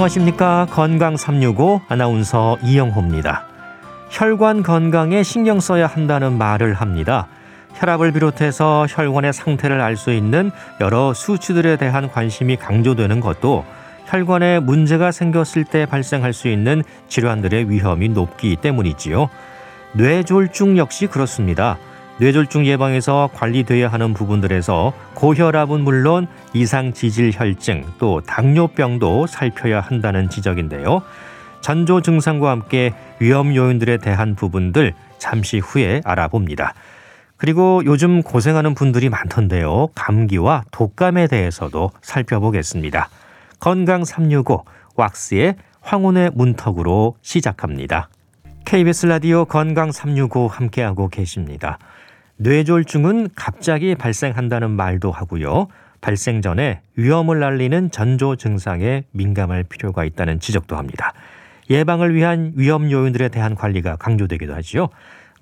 안녕하십니까. 건강 365 아나운서 이영호입니다. 혈관 건강에 신경 써야 한다는 말을 합니다. 혈압을 비롯해서 혈관의 상태를 알 수 있는 여러 수치들에 대한 관심이 강조되는 것도 혈관에 문제가 생겼을 때 발생할 수 있는 질환들의 위험이 높기 때문이지요. 뇌졸중 역시 그렇습니다. 뇌졸중 예방에서 관리돼야 하는 부분들에서 고혈압은 물론 이상 지질 혈증 또 당뇨병도 살펴야 한다는 지적인데요. 전조 증상과 함께 위험 요인들에 대한 부분들 잠시 후에 알아봅니다. 그리고 요즘 고생하는 분들이 많던데요. 감기와 독감에 대해서도 살펴보겠습니다. 건강 365 왁스의 황혼의 문턱으로 시작합니다. KBS 라디오 건강 365 함께하고 계십니다. 뇌졸중은 갑자기 발생한다는 말도 하고요. 발생 전에 위험을 알리는 전조 증상에 민감할 필요가 있다는 지적도 합니다. 예방을 위한 위험 요인들에 대한 관리가 강조되기도 하지요.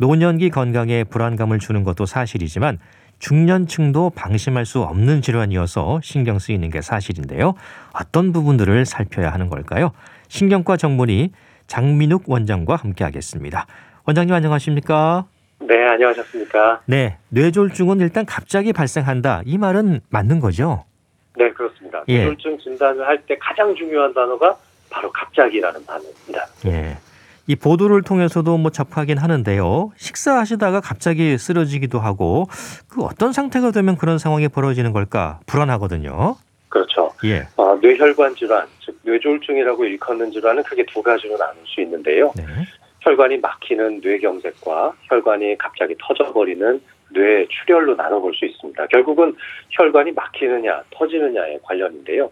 노년기 건강에 불안감을 주는 것도 사실이지만 중년층도 방심할 수 없는 질환이어서 신경 쓰이는 게 사실인데요. 어떤 부분들을 살펴야 하는 걸까요? 신경과 전문의 장민욱 원장과 함께하겠습니다. 원장님 안녕하십니까? 네, 안녕하셨습니까? 네, 뇌졸중은 일단 갑자기 발생한다. 이 말은 맞는 거죠? 네, 그렇습니다. 예. 뇌졸중 진단을 할 때 가장 중요한 단어가 바로 갑자기라는 단어입니다. 예. 이 보도를 통해서도 뭐 접하긴 하는데요. 식사하시다가 갑자기 쓰러지기도 하고 그 어떤 상태가 되면 그런 상황이 벌어지는 걸까 불안하거든요. 그렇죠. 예. 어, 뇌혈관 질환, 즉 뇌졸중이라고 일컫는 질환은 크게 두 가지로 나눌 수 있는데요. 네. 혈관이 막히는 뇌경색과 혈관이 갑자기 터져버리는 뇌 출혈로 나눠볼 수 있습니다. 결국은 혈관이 막히느냐 터지느냐의 관련인데요.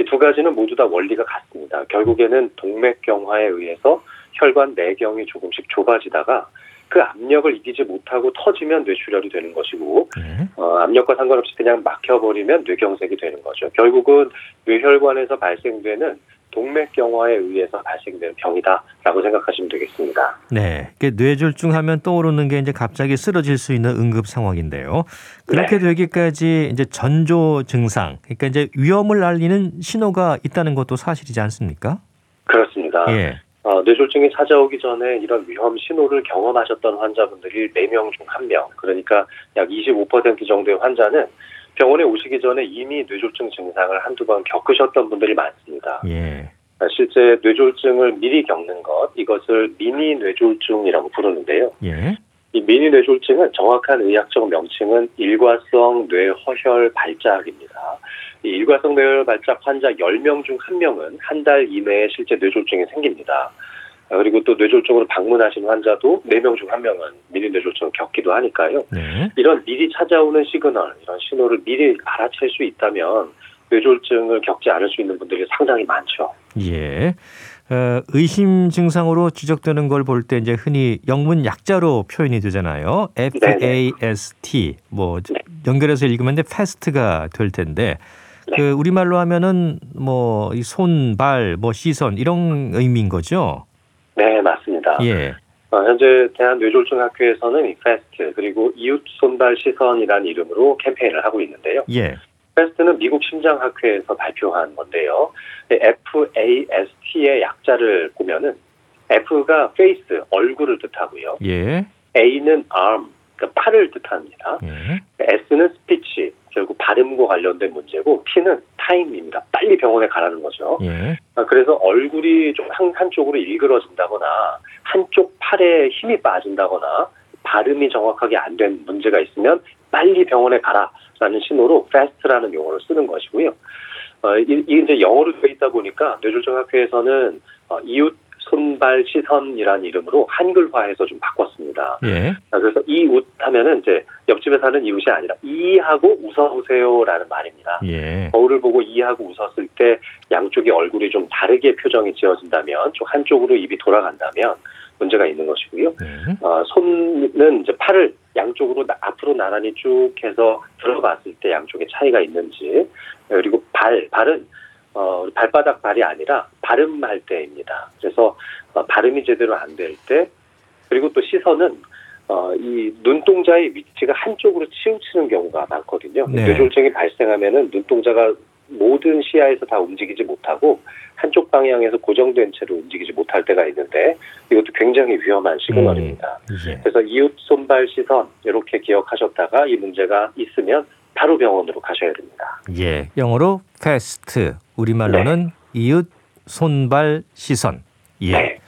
이 두 가지는 모두 다 원리가 같습니다. 결국에는 동맥경화에 의해서 혈관 내경이 조금씩 좁아지다가 그 압력을 이기지 못하고 터지면 뇌출혈이 되는 것이고 네. 어, 압력과 상관없이 그냥 막혀버리면 뇌경색이 되는 거죠. 결국은 뇌혈관에서 발생되는 동맥경화에 의해서 발생되는 병이다라고 생각하시면 되겠습니다. 네. 그 뇌졸중 하면 떠오르는 게 이제 갑자기 쓰러질 수 있는 응급 상황인데요. 그렇게 네. 되기까지 이제 전조 증상, 그러니까 이제 위험을 알리는 신호가 있다는 것도 사실이지 않습니까? 그렇습니다. 예. 어, 뇌졸중이 찾아오기 전에 이런 위험 신호를 경험하셨던 환자분들이 4명 중 1명, 그러니까 약 25% 정도의 환자는 병원에 오시기 전에 이미 뇌졸중 증상을 한두 번 겪으셨던 분들이 많습니다. 예. 실제 뇌졸중을 미리 겪는 것, 이것을 미니 뇌졸중이라고 부르는데요. 예. 이 미니 뇌졸중은 정확한 의학적 명칭은 일과성 뇌허혈 발작입니다. 이 일과성 뇌허혈 발작 환자 10명 중 1명은 한 달 이내에 실제 뇌졸중이 생깁니다. 아, 그리고 또 뇌졸중으로 방문하신 환자도 4명 중 1명은 미니 뇌졸중을 겪기도 하니까요. 네. 이런 미리 찾아오는 시그널, 이런 신호를 미리 알아챌 수 있다면 뇌졸중을 겪지 않을 수 있는 분들이 상당히 많죠. 예. 어, 의심 증상으로 지적되는 걸 볼 때 이제 흔히 영문 약자로 표현이 되잖아요. FAST 뭐 네. 연결해서 읽으면 이제 FAST가 될 텐데 네. 그 우리말로 하면은 뭐 이 손, 발, 뭐 시선 이런 의미인 거죠. 네, 맞습니다. 예. 어, 현재 대한뇌졸중학회에서는 이 페스트 그리고 이웃 손발 시선이라는 이름으로 캠페인을 하고 있는데요. 예. FAST는 미국 심장학회에서 발표한 건데요. FAST의 약자를 보면은 F가 face 얼굴을 뜻하고요. 예. A는 arm 그러니까 팔을 뜻합니다. 예. S는 speech 결국 발음과 관련된 문제고 T는 time입니다. 빨리 병원에 가라는 거죠. 예. 아, 그래서 얼굴이 좀 한, 한쪽으로 일그러진다거나 한쪽 팔에 힘이 빠진다거나 발음이 정확하게 안 된 문제가 있으면 빨리 병원에 가라라는 신호로 fast라는 용어를 쓰는 것이고요. 어, 이, 이 이제 영어로 되어 있다 보니까 뇌졸중학회에서는 어, 이웃 손발 시선이라는 이름으로 한글화해서 좀 바꿨습니다. 예. 아, 그래서 이웃 하면은 이제 옆집에 사는 이웃이 아니라 이하고 웃어보세요라는 말입니다. 예. 거울을 보고 이하고 웃었을 때 양쪽의 얼굴이 좀 다르게 표정이 지어진다면 좀 한쪽으로 입이 돌아간다면 문제가 있는 것이고요. 네. 어, 손은 이제 팔을 양쪽으로 나- 앞으로 나란히 쭉 해서 들어갔을 때 양쪽에 차이가 있는지 그리고 발 발은 어, 발바닥 발이 아니라 발음할 때입니다. 그래서 어, 발음이 제대로 안 될 때 그리고 또 시선은 어, 이 눈동자의 위치가 한쪽으로 치우치는 경우가 많거든요. 네. 뇌졸중이 발생하면은 눈동자가 모든 시야에서 다 움직이지 못하고 한쪽 방향에서 고정된 채로 움직이지 못할 때가 있는데 이것도 굉장히 위험한 시그널입니다. 예. 그래서 이웃 손발 시선 이렇게 기억하셨다가 이 문제가 있으면 바로 병원으로 가셔야 됩니다. 예. 영어로 fast, 우리말로는 이웃 손발 시선. 예. 네.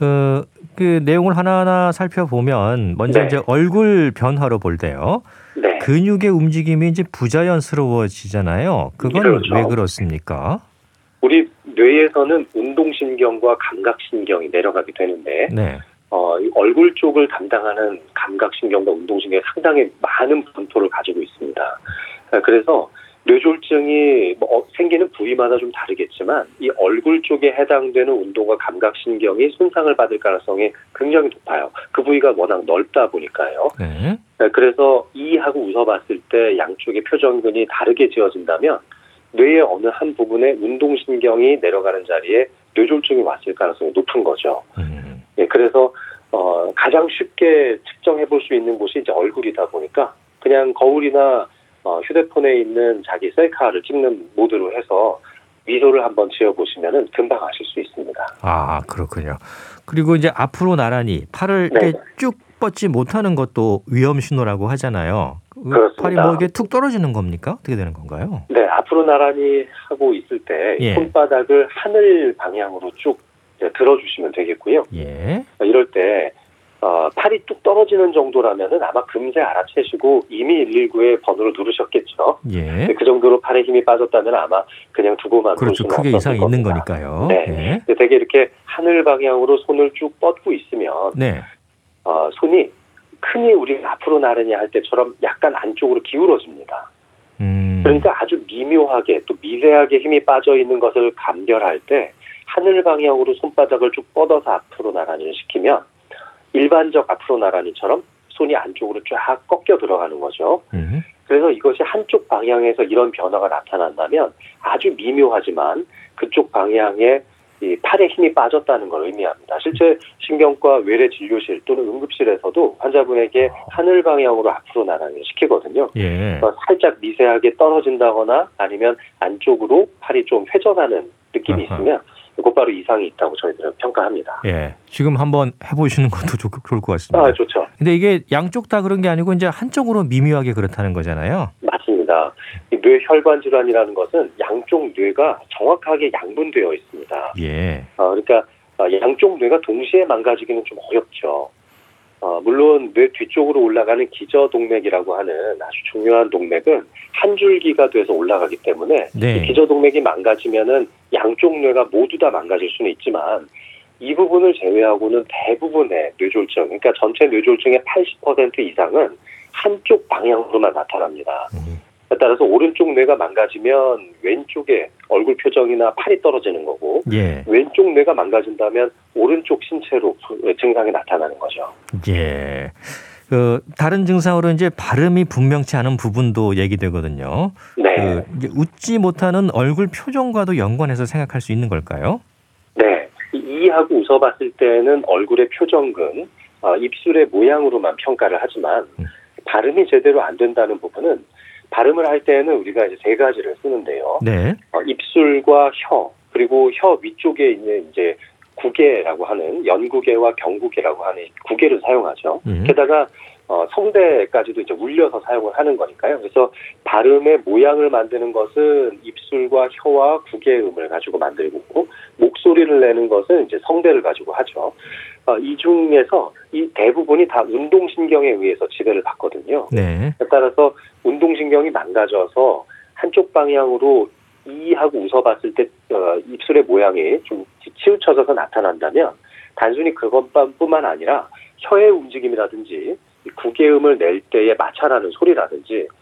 어, 그 내용을 하나하나 살펴보면 먼저 네. 이제 얼굴 변화로 볼 때요. 네. 근육의 움직임이 이제 부자연스러워지잖아요. 그건 그렇죠. 왜 그렇습니까? 우리 뇌에서는 운동신경과 감각신경이 내려가게 되는데 네. 어, 이 얼굴 쪽을 담당하는 감각신경과 운동신경이 상당히 많은 분포를 가지고 있습니다. 아, 그래서 뇌졸중이 뭐 어, 생기는 부위마다 좀 다르겠지만 이 얼굴 쪽에 해당되는 운동과 감각신경이 손상을 받을 가능성이 굉장히 높아요. 그 부위가 워낙 넓다 보니까요. 네. 아, 그래서 이 하고 웃어봤을 때 양쪽의 표정근이 다르게 지어진다면 뇌의 어느 한 부분에 운동신경이 내려가는 자리에 뇌졸중이 왔을 가능성이 높은 거죠. 음. 예, 그래서 어, 가장 쉽게 측정해 볼 수 있는 곳이 이제 얼굴이다 보니까 그냥 거울이나 어, 휴대폰에 있는 자기 셀카를 찍는 모드로 해서 미소를 한번 지어 보시면은 금방 아실 수 있습니다. 아, 그렇군요. 그리고 이제 앞으로 나란히 팔을 네. 쭉 뻗지 못하는 것도 위험 신호라고 하잖아요. 그 그렇습니다. 팔이 뭐 이게 툭 떨어지는 겁니까? 어떻게 되는 건가요? 네, 앞으로 나란히 하고 있을 때 예. 손바닥을 하늘 방향으로 쭉 들어주시면 되겠고요. 예. 이럴 때 어, 팔이 뚝 떨어지는 정도라면은 아마 금세 알아채시고 이미 119에 번호를 누르셨겠죠. 예. 그 정도로 팔에 힘이 빠졌다면 아마 그냥 두고만 볼 그렇죠. 크게 없었을 이상이 있는 겁니다. 거니까요. 네. 예. 되게 이렇게 하늘 방향으로 손을 쭉 뻗고 있으면 네. 어, 손이 흔히 우리가 앞으로 나르니 할 때처럼 약간 안쪽으로 기울어집니다. 음. 그러니까 아주 미묘하게 또 미세하게 힘이 빠져 있는 것을 감별할 때 하늘 방향으로 손바닥을 쭉 뻗어서 앞으로 나란히를 시키면 일반적 앞으로 나란히처럼 손이 안쪽으로 쫙 꺾여 들어가는 거죠. 음. 그래서 이것이 한쪽 방향에서 이런 변화가 나타난다면 아주 미묘하지만 그쪽 방향에 이 팔에 힘이 빠졌다는 걸 의미합니다. 실제 신경과 외래 진료실 또는 응급실에서도 환자분에게 하늘 방향으로 앞으로 나란히 시키거든요. 예. 살짝 미세하게 떨어진다거나 아니면 안쪽으로 팔이 좀 회전하는 느낌이 아하. 있으면 곧바로 이상이 있다고 저희들은 평가합니다. 예. 지금 한번 해보시는 것도 좋, 좋을 것 같습니다. 아, 좋죠. 근데 이게 양쪽 다 그런 게 아니고 이제 한쪽으로 미묘하게 그렇다는 거잖아요. 맞습니다. 이 뇌혈관 질환이라는 것은 양쪽 뇌가 정확하게 양분되어 있습니다. 예. 어, 그러니까 어, 양쪽 뇌가 동시에 망가지기는 좀 어렵죠. 어, 물론 뇌 뒤쪽으로 올라가는 기저동맥이라고 하는 아주 중요한 동맥은 한 줄기가 돼서 올라가기 때문에 네. 이 기저동맥이 망가지면은 양쪽 뇌가 모두 다 망가질 수는 있지만 이 부분을 제외하고는 대부분의 뇌졸중, 그러니까 전체 뇌졸중의 80% 이상은 한쪽 방향으로만 나타납니다. 음. 따라서 오른쪽 뇌가 망가지면 왼쪽에 얼굴 표정이나 팔이 떨어지는 거고 예. 왼쪽 뇌가 망가진다면 오른쪽 신체로 증상이 나타나는 거죠. 예. 그 다른 증상으로 이제 발음이 분명치 않은 부분도 얘기되거든요. 네. 그 웃지 못하는 얼굴 표정과도 연관해서 생각할 수 있는 걸까요? 네. 이 이하고 웃어봤을 때는 얼굴의 표정근, 어, 입술의 모양으로만 평가를 하지만 음. 발음이 제대로 안 된다는 부분은 발음을 할 때는 우리가 이제 세 가지를 쓰는데요. 네. 어, 입술과 혀 그리고 혀 위쪽에 있는 이제 구개라고 하는 연구개와 경구개라고 하는 구개를 사용하죠. 음. 게다가 어, 성대까지도 이제 울려서 사용을 하는 거니까요. 그래서 발음의 모양을 만드는 것은 입술과 혀와 구개음을 가지고 만들고 목소리를 내는 것은 이제 성대를 가지고 하죠. 어, 이 중에서 이 대부분이 다 운동신경에 의해서 지배를 받거든요. 네. 따라서 운동신경이 망가져서 한쪽 방향으로 이 하고 웃어봤을 때 어, 입술의 모양이 좀 치우쳐져서 나타난다면 단순히 그것뿐만 아니라 혀의 움직임이라든지 이 구개음을 낼 때의 마찰하는 소리라든지 또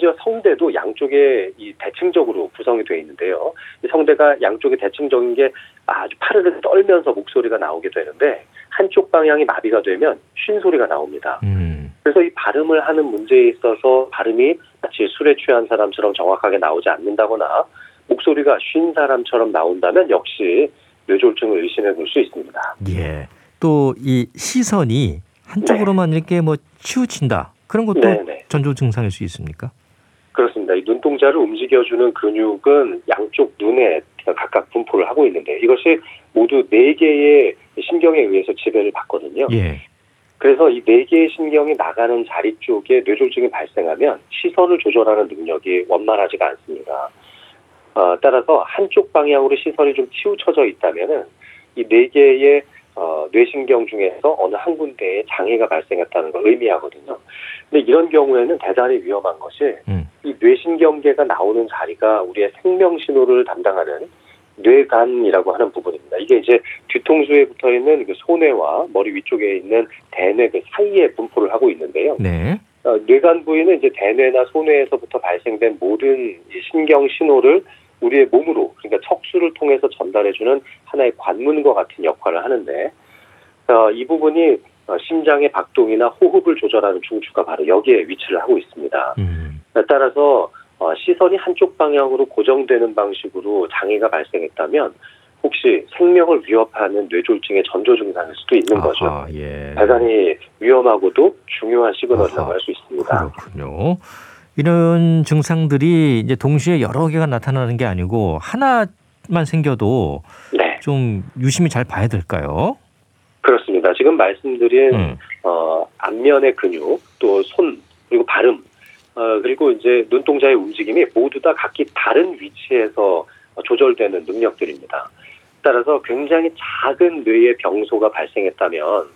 심지어 성대도 양쪽에 이 대칭적으로 구성이 되어 있는데요. 이 성대가 양쪽에 대칭적인 게 아주 파르르 떨면서 목소리가 나오게 되는데 한쪽 방향이 마비가 되면 쉰 소리가 나옵니다. 음. 그래서 이 발음을 하는 문제에 있어서 발음이 마치 술에 취한 사람처럼 정확하게 나오지 않는다거나 목소리가 쉰 사람처럼 나온다면 역시 뇌졸중을 의심해 볼 수 있습니다. 예. 또 이 시선이 한쪽으로만 이렇게 뭐 치우친다. 그런 것도 네네. 전조 증상일 수 있습니까? 그렇습니다. 이 눈동자를 움직여주는 근육은 양쪽 눈에 각각 분포를 하고 있는데 이것이 모두 네 개의 신경에 의해서 지배를 받거든요. 예. 그래서 이 네 개의 신경이 나가는 자리 쪽에 뇌졸중이 발생하면 시선을 조절하는 능력이 원만하지가 않습니다. 어, 따라서 한쪽 방향으로 시선이 좀 치우쳐져 있다면은 이 네 개의 어, 뇌신경 중에서 어느 한 군데에 장애가 발생했다는 걸 의미하거든요. 근데 이런 경우에는 대단히 위험한 것이 음. 이 뇌신경계가 나오는 자리가 우리의 생명 신호를 담당하는 뇌간이라고 하는 부분입니다. 이게 이제 뒤통수에 붙어 있는 그 소뇌와 머리 위쪽에 있는 대뇌 그 사이에 분포를 하고 있는데요. 네. 어, 뇌간 부위는 이제 대뇌나 소뇌에서부터 발생된 모든 이 신경 신호를 우리의 몸으로 그러니까 척수를 통해서 전달해주는 하나의 관문과 같은 역할을 하는데 어, 이 부분이 어, 심장의 박동이나 호흡을 조절하는 중추가 바로 여기에 위치를 하고 있습니다. 음. 따라서 어, 시선이 한쪽 방향으로 고정되는 방식으로 장애가 발생했다면 혹시 생명을 위협하는 뇌졸중의 전조 증상일 수도 있는 거죠. 아하, 예. 대단히 위험하고도 중요한 시그널이라고 할 수 있습니다. 그렇군요. 이런 증상들이 이제 동시에 여러 개가 나타나는 게 아니고 하나만 생겨도 네, 좀 유심히 잘 봐야 될까요? 그렇습니다. 지금 말씀드린 음. 어, 안면의 근육, 또 손, 그리고 발음, 어, 그리고 이제 눈동자의 움직임이 모두 다 각기 다른 위치에서 조절되는 능력들입니다. 따라서 굉장히 작은 뇌의 병소가 발생했다면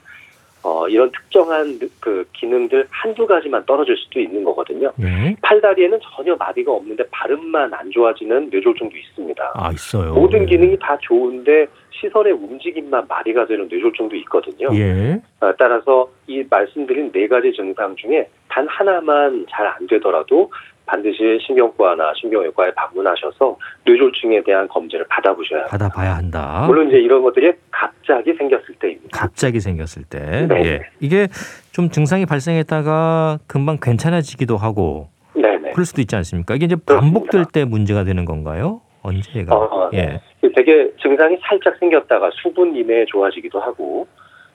어, 이런 특정한 그 기능들 한두 가지만 떨어질 수도 있는 거거든요. 네. 팔다리에는 전혀 마비가 없는데 발음만 안 좋아지는 뇌졸중도 있습니다. 아 있어요. 모든 예. 기능이 다 좋은데 시선의 움직임만 마비가 되는 뇌졸중도 있거든요. 예. 어, 따라서 이 말씀드린 네 가지 증상 중에 단 하나만 잘 안 되더라도 반드시 신경과나 신경외과에 방문하셔서 뇌졸중에 대한 검진을 받아보셔야 합니다. 받아봐야 한다. 물론 이제 이런 것들이 갑자기 생겼을 때입니다. 갑자기 생겼을 때. 네. 예. 이게 좀 증상이 발생했다가 금방 괜찮아지기도 하고 네네. 그럴 수도 있지 않습니까? 이게 이제 그렇습니다. 반복될 때 문제가 되는 건가요? 언제가? 어, 예. 되게 증상이 살짝 생겼다가 수분 이내에 좋아지기도 하고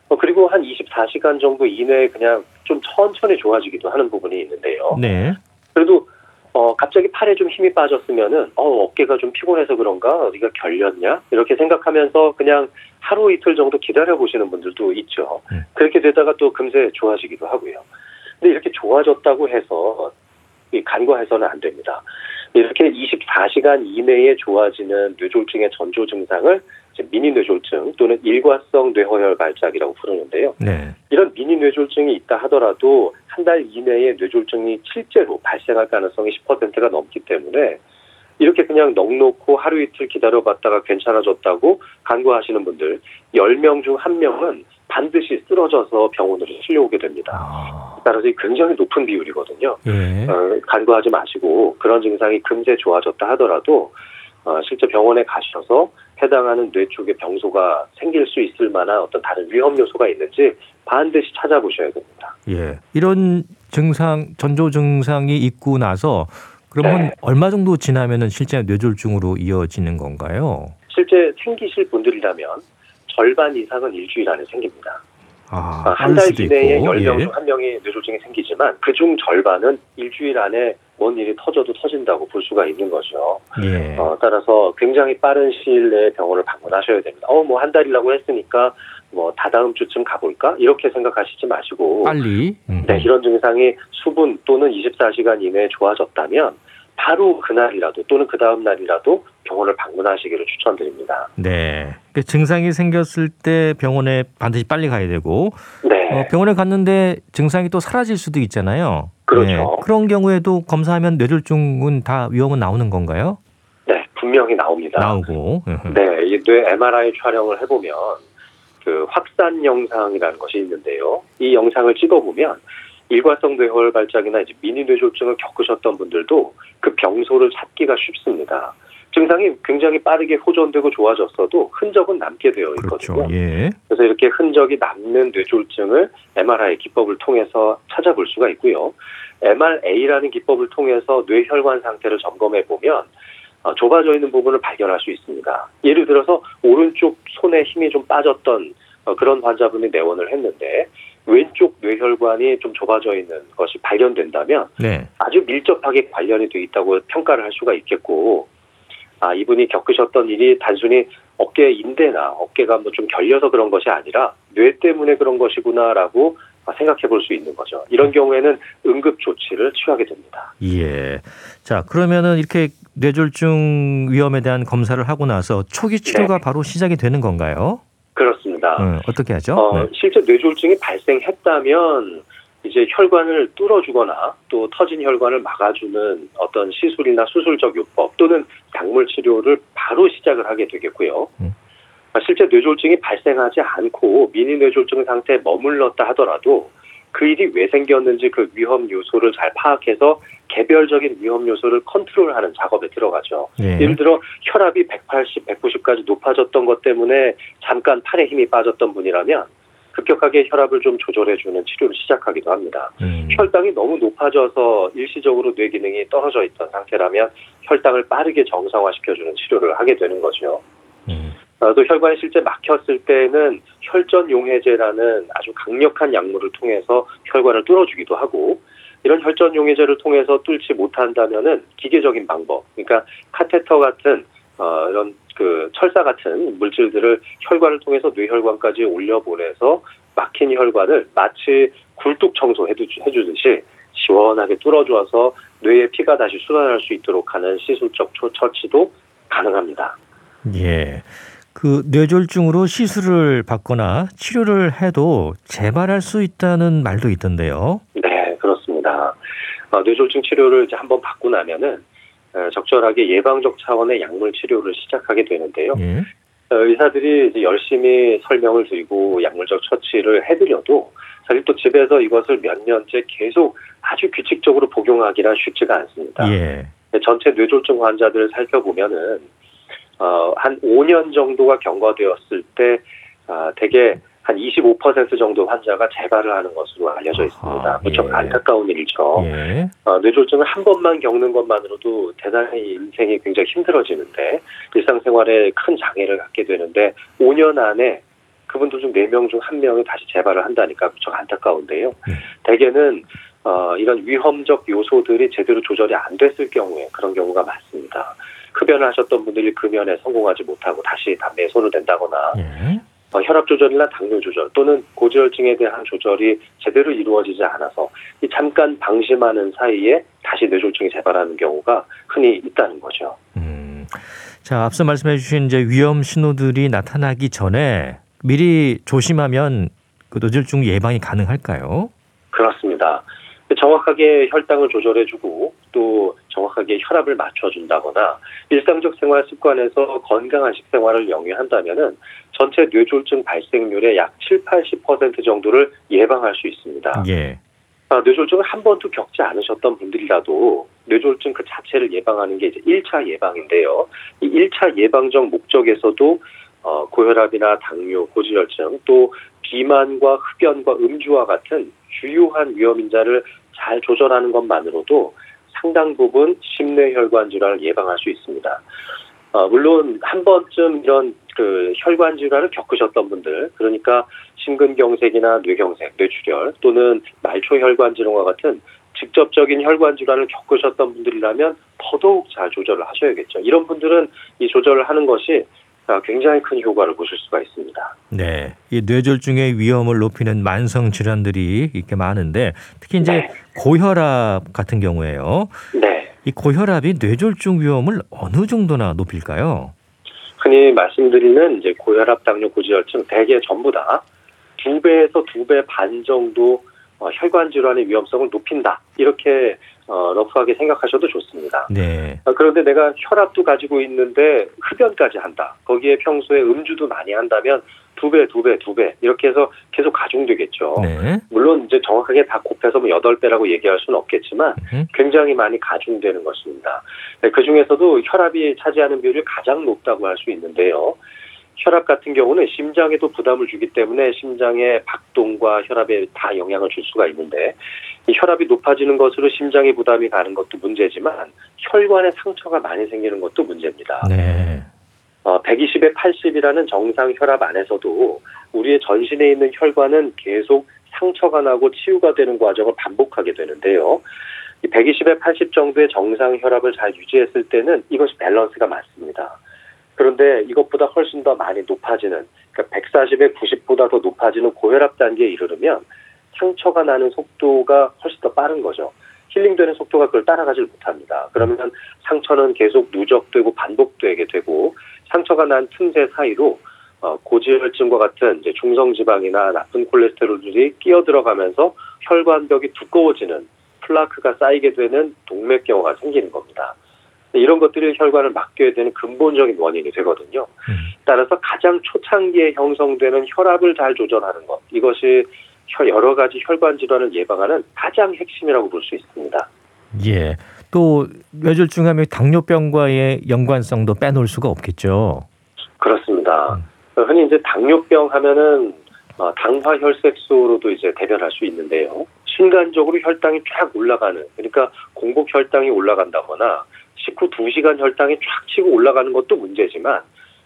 어, 그리고 한 24시간 정도 이내에 그냥 좀 천천히 좋아지기도 하는 부분이 있는데요. 네. 어, 갑자기 팔에 좀 힘이 빠졌으면은 어, 어깨가 좀 피곤해서 그런가 어디가 결렸냐 이렇게 생각하면서 그냥 하루 이틀 정도 기다려 보시는 분들도 있죠. 음. 그렇게 되다가 또 금세 좋아지기도 하고요. 근데 이렇게 좋아졌다고 해서 이 간과해서는 안 됩니다. 이렇게 24시간 이내에 좋아지는 뇌졸중의 전조 증상을 미니 뇌졸중 또는 일과성 뇌허혈 발작이라고 부르는데요. 네. 이런 미니 뇌졸중이 있다 하더라도 한 달 이내에 뇌졸중이 실제로 발생할 가능성이 10%가 넘기 때문에 이렇게 그냥 넉놓고 하루 이틀 기다려봤다가 괜찮아졌다고 간과하시는 분들 10명 중 1명은 반드시 쓰러져서 병원으로 실려오게 됩니다. 아. 따라서 이 굉장히 높은 비율이거든요. 예. 어, 간과하지 마시고 그런 증상이 금세 좋아졌다 하더라도 어, 실제 병원에 가셔서 해당하는 뇌 쪽에 병소가 생길 수 있을 만한 어떤 다른 위험 요소가 있는지 반드시 찾아보셔야 됩니다. 예. 이런 증상, 전조 증상이 있고 나서 그러면 네. 얼마 정도 지나면은 실제 뇌졸중으로 이어지는 건가요? 실제 생기실 분들이라면 절반 이상은 일주일 안에 생깁니다. 아, 어, 한달 빠를 수도 이내에 있고. 10명 예. 중한 명이 뇌졸중이 생기지만 그중 절반은 일주일 안에 뭔 일이 터져도 터진다고 볼 수가 있는 거죠. 예. 어, 따라서 굉장히 빠른 시일 내에 병원을 방문하셔야 됩니다. 어, 뭐 한 달이라고 했으니까 뭐 다다음 주쯤 가볼까? 이렇게 생각하시지 마시고 빨리. 음. 네, 이런 증상이 수분 또는 24시간 이내에 좋아졌다면 바로 그날이라도 또는 그 다음 날이라도 병원을 방문하시기를 추천드립니다. 네. 그 증상이 생겼을 때 병원에 반드시 빨리 가야 되고 네, 어, 병원에 갔는데 증상이 또 사라질 수도 있잖아요. 그렇죠. 네. 그런 경우에도 검사하면 뇌졸중은 다 위험은 나오는 건가요? 네, 분명히 나옵니다. 나오고. 네, 이 뇌 MRI 촬영을 해보면 그 확산 영상이라는 것이 있는데요. 이 영상을 찍어보면 일과성 뇌혈 발작이나 이제 미니 뇌졸중을 겪으셨던 분들도 그 병소를 찾기가 쉽습니다. 증상이 굉장히 빠르게 호전되고 좋아졌어도 흔적은 남게 되어 그렇죠. 있거든요. 예. 그래서 이렇게 흔적이 남는 뇌졸중을 MRI 기법을 통해서 찾아볼 수가 있고요. MRA라는 기법을 통해서 뇌혈관 상태를 점검해 보면 어, 좁아져 있는 부분을 발견할 수 있습니다. 예를 들어서 오른쪽 손에 힘이 좀 빠졌던 어, 그런 환자분이 내원을 했는데 왼쪽 뇌혈관이 좀 좁아져 있는 것이 발견된다면 네. 아주 밀접하게 관련이 돼 있다고 평가를 할 수가 있겠고 아 이분이 겪으셨던 일이 단순히 어깨 인대나 어깨가 뭐 좀 결려서 그런 것이 아니라 뇌 때문에 그런 것이구나라고 생각해 볼 수 있는 거죠. 이런 경우에는 응급 조치를 취하게 됩니다. 예. 자, 그러면은 이렇게 뇌졸중 위험에 대한 검사를 하고 나서 초기 치료가 네. 바로 시작이 되는 건가요? 그렇습니다. 음, 어떻게 하죠? 어, 네. 실제 뇌졸중이 발생했다면 이제 혈관을 뚫어주거나 또 터진 혈관을 막아주는 어떤 시술이나 수술적 요법 또는 약물 치료를 바로 시작을 하게 되겠고요. 음. 아, 실제 뇌졸중이 발생하지 않고 미니 뇌졸중 상태에 머물렀다 하더라도 그 일이 왜 생겼는지 그 위험 요소를 잘 파악해서 개별적인 위험 요소를 컨트롤하는 작업에 들어가죠. 예. 예를 들어 혈압이 180, 190까지 높아졌던 것 때문에 잠깐 팔에 힘이 빠졌던 분이라면 급격하게 혈압을 좀 조절해주는 치료를 시작하기도 합니다. 음. 혈당이 너무 높아져서 일시적으로 뇌 기능이 떨어져 있던 상태라면 혈당을 빠르게 정상화시켜주는 치료를 하게 되는 거죠. 음. 아, 또 혈관이 실제 막혔을 때는 혈전 용해제라는 아주 강력한 약물을 통해서 혈관을 뚫어주기도 하고 이런 혈전 용해제를 통해서 뚫지 못한다면은 기계적인 방법, 그러니까 카테터 같은 어, 이런 그 철사 같은 물질들을 혈관을 통해서 뇌혈관까지 올려보내서 막힌 혈관을 마치 굴뚝 청소해 주듯이 시원하게 뚫어주어서 뇌에 피가 다시 순환할 수 있도록 하는 시술적 초- 처치도 가능합니다. 예. 그 뇌졸중으로 시술을 받거나 치료를 해도 재발할 수 있다는 말도 있던데요. 네, 그렇습니다. 어, 뇌졸중 치료를 이제 한번 받고 나면은 어, 적절하게 예방적 차원의 약물 치료를 시작하게 되는데요. 예. 어, 의사들이 이제 열심히 설명을 드리고 약물적 처치를 해드려도 사실 또 집에서 이것을 몇 년째 계속 아주 규칙적으로 복용하기란 쉽지가 않습니다. 예. 전체 뇌졸중 환자들을 살펴보면은 어, 한 5년 정도가 경과되었을 때 아, 대개 한 25% 정도 환자가 재발을 하는 것으로 알려져 있습니다. 아하, 무척 예. 안타까운 일이죠. 예. 어, 뇌졸중을 한 번만 겪는 것만으로도 대단히 인생이 굉장히 힘들어지는데 일상생활에 큰 장애를 갖게 되는데 5년 안에 그분들 중 4명 중 1명이 다시 재발을 한다니까 무척 안타까운데요. 네. 대개는 어, 이런 위험적 요소들이 제대로 조절이 안 됐을 경우에 그런 경우가 많습니다. 흡연을 하셨던 분들이 금연에 성공하지 못하고 다시 담배에 손을 댄다거나 예. 어, 혈압 조절이나 당뇨 조절 또는 고지혈증에 대한 조절이 제대로 이루어지지 않아서 이 잠깐 방심하는 사이에 다시 뇌졸중이 재발하는 경우가 흔히 있다는 거죠. 음. 자, 앞서 말씀해 주신 이제 위험 신호들이 나타나기 전에 미리 조심하면 그 뇌졸중 예방이 가능할까요? 그렇습니다. 정확하게 혈당을 조절해주고 또 정확하게 혈압을 맞춰준다거나 일상적 생활 습관에서 건강한 식생활을 영위한다면은 전체 뇌졸중 발생률의 약 7, 80% 정도를 예방할 수 있습니다. 예. 아, 뇌졸중을 한 번도 겪지 않으셨던 분들이라도 뇌졸중 그 자체를 예방하는 게 이제 1차 예방인데요. 이 1차 예방적 목적에서도 어, 고혈압이나 당뇨, 고지혈증, 또 비만과 흡연과 음주와 같은 주요한 위험인자를 잘 조절하는 것만으로도 상당 부분 심뇌혈관 질환을 예방할 수 있습니다. 어, 물론 한 번쯤 이런 그 혈관 질환을 겪으셨던 분들, 그러니까 심근경색이나 뇌경색, 뇌출혈 또는 말초혈관 질환과 같은 직접적인 혈관 질환을 겪으셨던 분들이라면 더더욱 잘 조절을 하셔야겠죠. 이런 분들은 이 조절을 하는 것이 아, 굉장히 큰 효과를 보실 수가 있습니다. 네. 이 뇌졸중의 위험을 높이는 만성 질환들이 이렇게 많은데 특히 이제 네. 고혈압 같은 경우에요. 네. 이 고혈압이 뇌졸중 위험을 어느 정도나 높일까요? 흔히 말씀드리는 이제 고혈압, 당뇨, 고지혈증 대개 전부 다 두 배에서 두 배 반 정도 어, 혈관 질환의 위험성을 높인다. 이렇게 어, 러프하게 생각하셔도 좋습니다. 네. 아, 그런데 내가 혈압도 가지고 있는데 흡연까지 한다. 거기에 평소에 음주도 많이 한다면 두 배, 두 배, 두 배 이렇게 해서 계속 가중되겠죠. 네. 물론 이제 정확하게 다 곱해서 뭐 여덟 배라고 얘기할 수는 없겠지만 음. 굉장히 많이 가중되는 것입니다. 그 중에서도 혈압이 차지하는 비율이 가장 높다고 할 수 있는데요. 혈압 같은 경우는 심장에도 부담을 주기 때문에 심장의 박동과 혈압에 다 영향을 줄 수가 있는데 이 혈압이 높아지는 것으로 심장에 부담이 가는 것도 문제지만 혈관에 상처가 많이 생기는 것도 문제입니다. 네. 어, 어, 120에 80이라는 정상 혈압 안에서도 우리의 전신에 있는 혈관은 계속 상처가 나고 치유가 되는 과정을 반복하게 되는데요. 이 120에 80 정도의 정상 혈압을 잘 유지했을 때는 이것이 밸런스가 맞습니다. 그런데 이것보다 훨씬 더 많이 높아지는, 그러니까 140에 90보다 더 높아지는 고혈압 단계에 이르르면 상처가 나는 속도가 훨씬 더 빠른 거죠. 힐링되는 속도가 그걸 따라가질 못합니다. 그러면 상처는 계속 누적되고 반복되게 되고 상처가 난 틈새 사이로 어, 고지혈증과 같은 이제 중성지방이나 나쁜 콜레스테롤들이 끼어 들어가면서 혈관벽이 두꺼워지는 플라크가 쌓이게 되는 동맥경화가 생기는 겁니다. 이런 것들이 혈관을 막게 되는 근본적인 원인이 되거든요. 음. 따라서 가장 초창기에 형성되는 혈압을 잘 조절하는 것 이것이 혈- 여러 가지 혈관 질환을 예방하는 가장 핵심이라고 볼 수 있습니다. 예. 또 뇌졸중하면 당뇨병과의 연관성도 빼놓을 수가 없겠죠. 그렇습니다. 흔히 이제 당뇨병 하면은 어, 당화혈색소로도 이제 대변할 수 있는데요. 순간적으로 혈당이 쫙 올라가는 그러니까 공복 혈당이 올라간다거나 식후 2시간 혈당이 쫙 치고 올라가는 것도 문제지만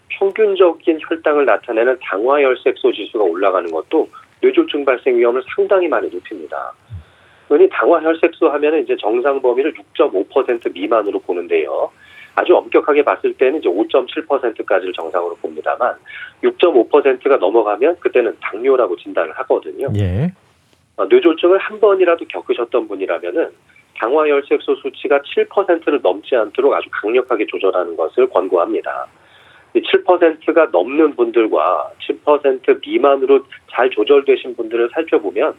평균적인 혈당을 나타내는 당화혈색소 지수가 올라가는 것도 뇌졸중 발생 위험을 상당히 많이 높입니다. 흔히 당화혈색소 하면은 이제 정상 범위를 6.5% 미만으로 보는데요. 아주 엄격하게 봤을 때는 이제 5.7%까지를 정상으로 봅니다만 6.5%가 넘어가면 그때는 당뇨라고 진단을 하거든요. 예. 어, 뇌졸중을 한 번이라도 겪으셨던 분이라면은 당화혈색소 수치가 7%를 넘지 않도록 아주 강력하게 조절하는 것을 권고합니다. 이 7%가 넘는 분들과 7% 미만으로 잘 조절되신 분들을 살펴보면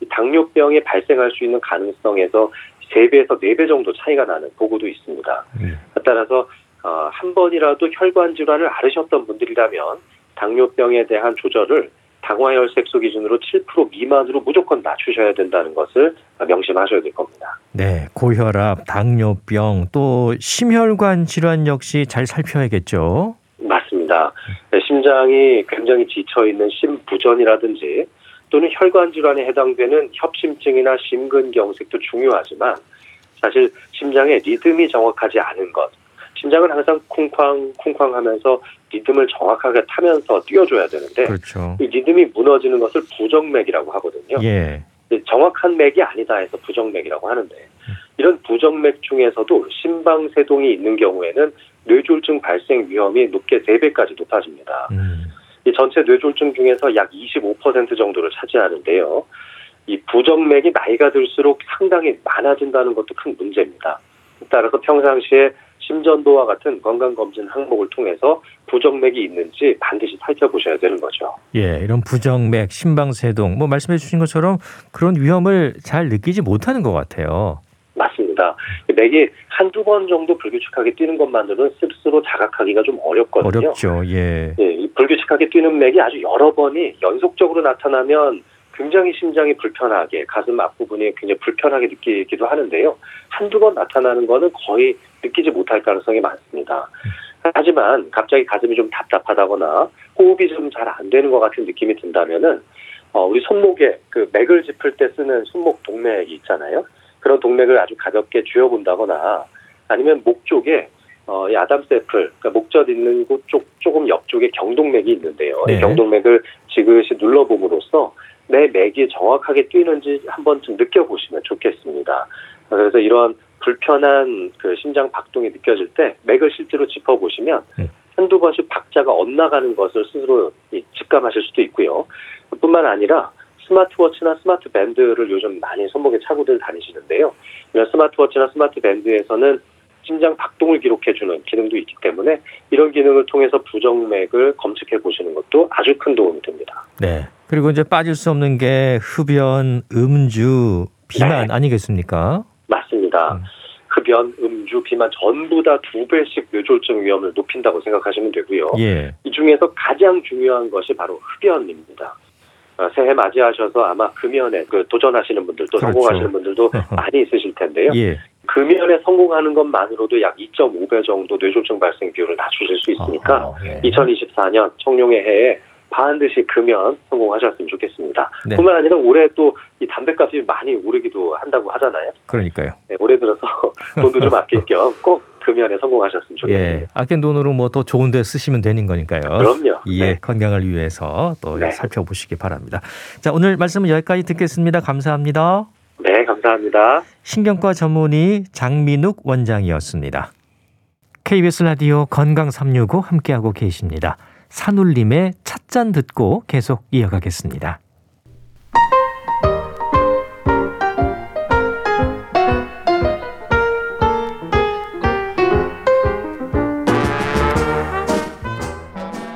이 당뇨병이 발생할 수 있는 가능성에서 3배에서 4배 정도 차이가 나는 보고도 있습니다. 음. 따라서 어, 한 번이라도 혈관 질환을 앓으셨던 분들이라면 당뇨병에 대한 조절을 당화혈색소 기준으로 7% 미만으로 무조건 낮추셔야 된다는 것을 명심하셔야 될 겁니다. 네. 고혈압, 당뇨병, 또 심혈관 질환 역시 잘 살펴야겠죠. 맞습니다. 네, 심장이 굉장히 지쳐 있는 심부전이라든지 또는 혈관 질환에 해당되는 협심증이나 심근경색도 중요하지만 사실 심장의 리듬이 정확하지 않은 것. 심장은 항상 쿵쾅 쿵쾅 하면서 리듬을 정확하게 타면서 뛰어줘야 되는데 그렇죠. 이 리듬이 무너지는 것을 부정맥이라고 하거든요. 예. 정확한 맥이 아니다 해서 부정맥이라고 하는데 이런 부정맥 중에서도 심방세동이 있는 경우에는 뇌졸중 발생 위험이 높게 3배까지 높아집니다. 음. 이 전체 뇌졸중 중에서 약 25% 정도를 차지하는데요. 이 부정맥이 나이가 들수록 상당히 많아진다는 것도 큰 문제입니다. 따라서 평상시에 심전도와 같은 건강검진 항목을 통해서 부정맥이 있는지 반드시 살펴보셔야 되는 거죠. 예, 이런 부정맥, 심방세동, 뭐 말씀해 주신 것처럼 그런 위험을 잘 느끼지 못하는 것 같아요. 맞습니다. 맥이 한두 번 정도 불규칙하게 뛰는 것만으로는 스스로 자각하기가 좀 어렵거든요. 어렵죠. 예. 예, 이 불규칙하게 뛰는 맥이 아주 여러 번이 연속적으로 나타나면 굉장히 심장이 불편하게 가슴 앞부분이 굉장히 불편하게 느끼기도 하는데요. 한두 번 나타나는 거는 거의 느끼지 못할 가능성이 많습니다. 하지만 갑자기 가슴이 좀 답답하다거나 호흡이 좀 잘 안 되는 것 같은 느낌이 든다면은 어, 우리 손목에 그 맥을 짚을 때 쓰는 손목 동맥이 있잖아요. 그런 동맥을 아주 가볍게 쥐어본다거나 아니면 목 쪽에 어, 이 아담세플, 그러니까 목젖 있는 곳 쪽, 조금 옆쪽에 경동맥이 있는데요. 네. 이 경동맥을 지그시 눌러봄으로써 내 맥이 정확하게 뛰는지 한 번쯤 느껴보시면 좋겠습니다. 그래서 이런 불편한 그 심장 박동이 느껴질 때 맥을 실제로 짚어보시면 네. 한두 번씩 박자가 엇나가는 것을 스스로 이 직감하실 수도 있고요. 뿐만 아니라 스마트워치나 스마트 밴드를 요즘 많이 손목에 차고들 다니시는데요. 이런 스마트워치나 스마트 밴드에서는 심장 박동을 기록해주는 기능도 있기 때문에 이런 기능을 통해서 부정맥을 검측해 보시는 것도 아주 큰 도움이 됩니다. 네. 그리고 이제 빠질 수 없는 게 흡연, 음주, 비만 네. 아니겠습니까? 맞습니다. 음. 흡연, 음주, 비만 전부 다 두 배씩 뇌졸중 위험을 높인다고 생각하시면 되고요. 예. 이 중에서 가장 중요한 것이 바로 흡연입니다. 어, 새해 맞이하셔서 아마 금연에 그 도전하시는 분들도 그렇죠. 성공하시는 분들도 많이 있으실 텐데요. 예. 금연에 성공하는 것만으로도 약 2.5배 정도 뇌졸중 발생 비율을 낮추실 수 있으니까 어허, 예. 2024년 청룡의 해에 반드시 금연 성공하셨으면 좋겠습니다. 네. 뿐만 아니라 올해 또 이 담배값이 많이 오르기도 한다고 하잖아요. 그러니까요. 네, 올해 들어서 돈도 좀 아낄 겸 꼭 금연에 성공하셨으면 좋겠습니다. 예, 아낀 돈으로 뭐 더 좋은 데 쓰시면 되는 거니까요. 그럼요. 예, 네. 건강을 위해서 또 네. 살펴보시기 바랍니다. 자, 오늘 말씀은 여기까지 듣겠습니다. 감사합니다. 네, 감사합니다. 신경과 전문의 장민욱 원장이었습니다. KBS 라디오 건강 365 함께하고 계십니다. 산울림의 찻잔 듣고 계속 이어가겠습니다.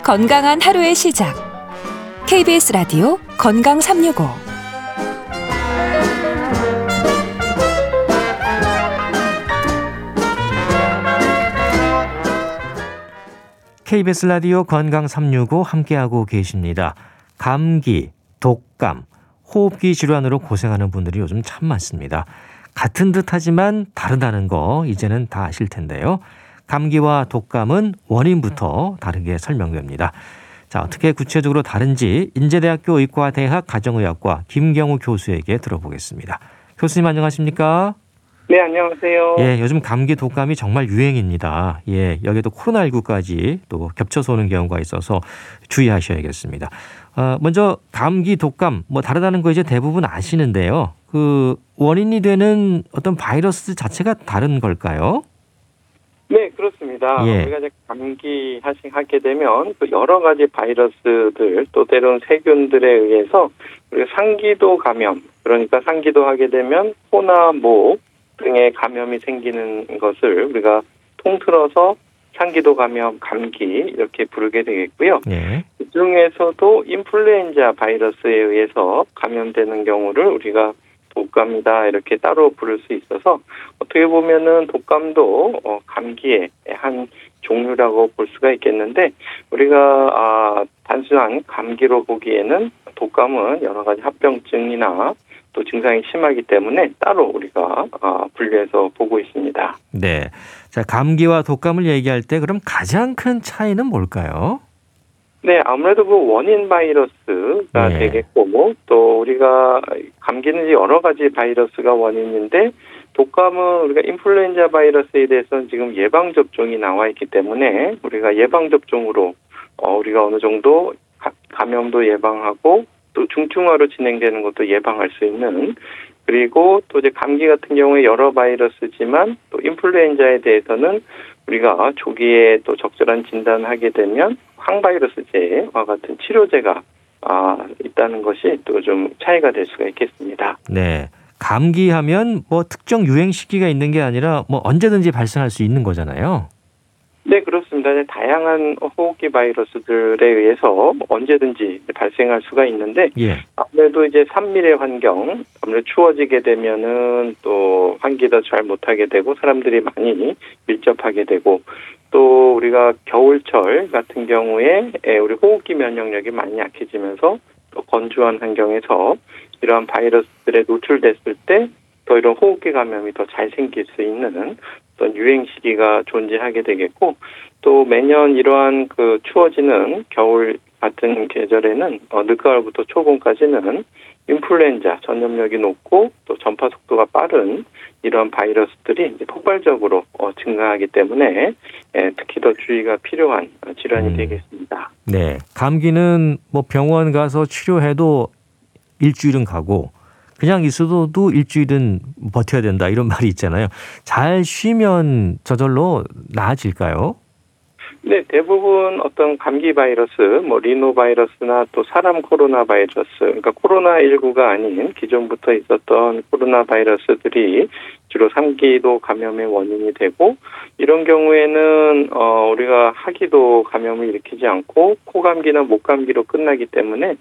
건강한 하루의 시작. KBS 라디오 건강 365. KBS 라디오 건강 365 함께하고 계십니다. 감기, 독감, 호흡기 질환으로 고생하는 분들이 요즘 참 많습니다. 같은 듯 하지만 다르다는 거 이제는 다 아실 텐데요. 감기와 독감은 원인부터 다르게 설명됩니다. 자, 어떻게 구체적으로 다른지 인제대학교 의과대학 가정의학과 김경우 교수에게 들어보겠습니다. 교수님 안녕하십니까? 네, 안녕하세요. 예, 요즘 감기 독감이 정말 유행입니다. 예, 여기도 코로나19까지 또 겹쳐서 오는 경우가 있어서 주의하셔야겠습니다. 어, 먼저 감기 독감 뭐 다르다는 거 이제 대부분 아시는데요. 그 원인이 되는 어떤 바이러스 자체가 다른 걸까요? 네, 그렇습니다. 예. 우리가 이제 감기 하시 하게 되면 그 여러 가지 바이러스들 또 때로는 세균들에 의해서 우리가 상기도 감염 그러니까 상기도 하게 되면 코나 목 등의 감염이 생기는 것을 우리가 통틀어서 상기도 감염, 감기 이렇게 부르게 되겠고요. 예. 그 중에서도 인플루엔자 바이러스에 의해서 감염되는 경우를 우리가 독감이다 이렇게 따로 부를 수 있어서 어떻게 보면은 독감도 어, 감기의 한 종류라고 볼 수가 있겠는데 우리가 아, 단순한 감기로 보기에는 독감은 여러 가지 합병증이나 또 증상이 심하기 때문에 따로 우리가 아, 분류해서 보고 있습니다. 네. 자, 감기와 독감을 얘기할 때 그럼 가장 큰 차이는 뭘까요? 네, 아무래도 그 원인 바이러스가 네. 되겠고, 또 우리가 감기는 여러 가지 바이러스가 원인인데, 독감은 우리가 인플루엔자 바이러스에 대해서는 지금 예방 접종이 나와 있기 때문에 우리가 예방 접종으로 어, 우리가 어느 정도 가- 감염도 예방하고 또 중증화로 진행되는 것도 예방할 수 있는 그리고 또 이제 감기 같은 경우에 여러 바이러스지만 또 인플루엔자에 대해서는 우리가 조기에 또 적절한 진단하게 되면 항바이러스제와 같은 치료제가 아, 있다는 것이 또 좀 차이가 될 수가 있겠습니다. 네. 감기하면 뭐 특정 유행 시기가 있는 게 아니라 뭐 언제든지 발생할 수 있는 거잖아요. 네, 그렇습니다. 다양한 호흡기 바이러스들에 의해서 언제든지 발생할 수가 있는데 예. 아무래도 이제 산밀의 환경, 아무래도 추워지게 되면은 또 환기도 잘 못하게 되고 사람들이 많이 밀접하게 되고 또 우리가 겨울철 같은 경우에 에, 우리 호흡기 면역력이 많이 약해지면서 또 건조한 환경에서 이러한 바이러스들에 노출됐을 때 더 이런 호흡기 감염이 더 잘 생길 수 있는 어떤 유행 시기가 존재하게 되겠고 또 매년 이러한 그 추워지는 겨울 같은 계절에는 어, 늦가을부터 초봄까지는 인플루엔자 전염력이 높고 또 전파 속도가 빠른 이런 바이러스들이 폭발적으로 어, 증가하기 때문에 예, 특히 더 주의가 필요한 어, 질환이 음. 되겠습니다. 네. 감기는 뭐 병원 가서 치료해도 일주일은 가고 그냥 있어도 일주일은 버텨야 된다 이런 말이 있잖아요. 잘 쉬면 저절로 나아질까요? 네, 대부분 어떤 감기 바이러스, 뭐 리노 바이러스나 또 사람 코로나 바이러스, 그러니까 코로나 19가 아닌 기존부터 있었던 코로나 바이러스들이 주로 상기도 감염의 원인이 되고 이런 경우에는 어 우리가 하기도 감염을 일으키지 않고 코감기나 목감기로 끝나기 때문에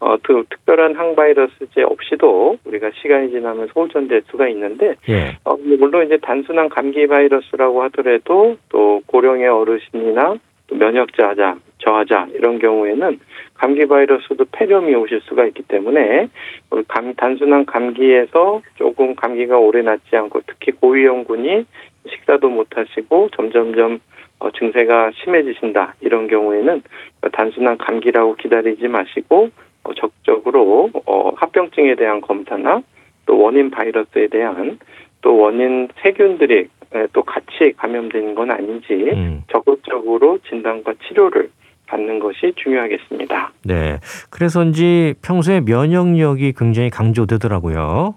어그 특별한 항바이러스제 없이도 우리가 시간이 지나면 소전될 수가 있는데 예. 어, 근데 물론 이제 단순한 감기 바이러스라고 하더라도 또 고령의 어르신이나 또 면역 저하자, 저하자 이런 경우에는 감기 바이러스도 폐렴이 오실 수가 있기 때문에 우리 감, 단순한 감기에서 조금 감기가 오래 낫지 않고 특히 고위험군이 식사도 못 하시고 점점점 어, 증세가 심해지신다 이런 경우에는 단순한 감기라고 기다리지 마시고 어, 적극적으로 어, 합병증에 대한 검사나 또 원인 바이러스에 대한 또 원인 세균들이 예, 또 같이 감염된 건 아닌지 음. 적극적으로 진단과 치료를 받는 것이 중요하겠습니다. 네. 그래서인지 평소에 면역력이 굉장히 강조되더라고요.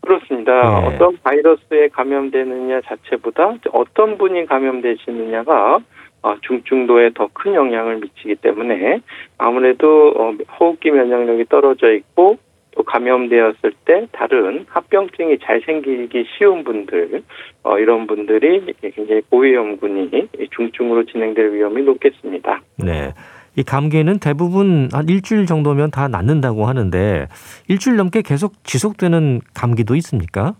그렇습니다. 네. 어떤 바이러스에 감염되느냐 자체보다 어떤 분이 감염되시느냐가 어, 중증도에 더 큰 영향을 미치기 때문에 아무래도 어, 호흡기 면역력이 떨어져 있고 또 감염되었을 때 다른 합병증이 잘 생기기 쉬운 분들 어, 이런 분들이 굉장히 고위험군이 중증으로 진행될 위험이 높겠습니다. 네. 이 감기는 대부분 한 일주일 정도면 다 낫는다고 하는데 일주일 넘게 계속 지속되는 감기도 있습니까?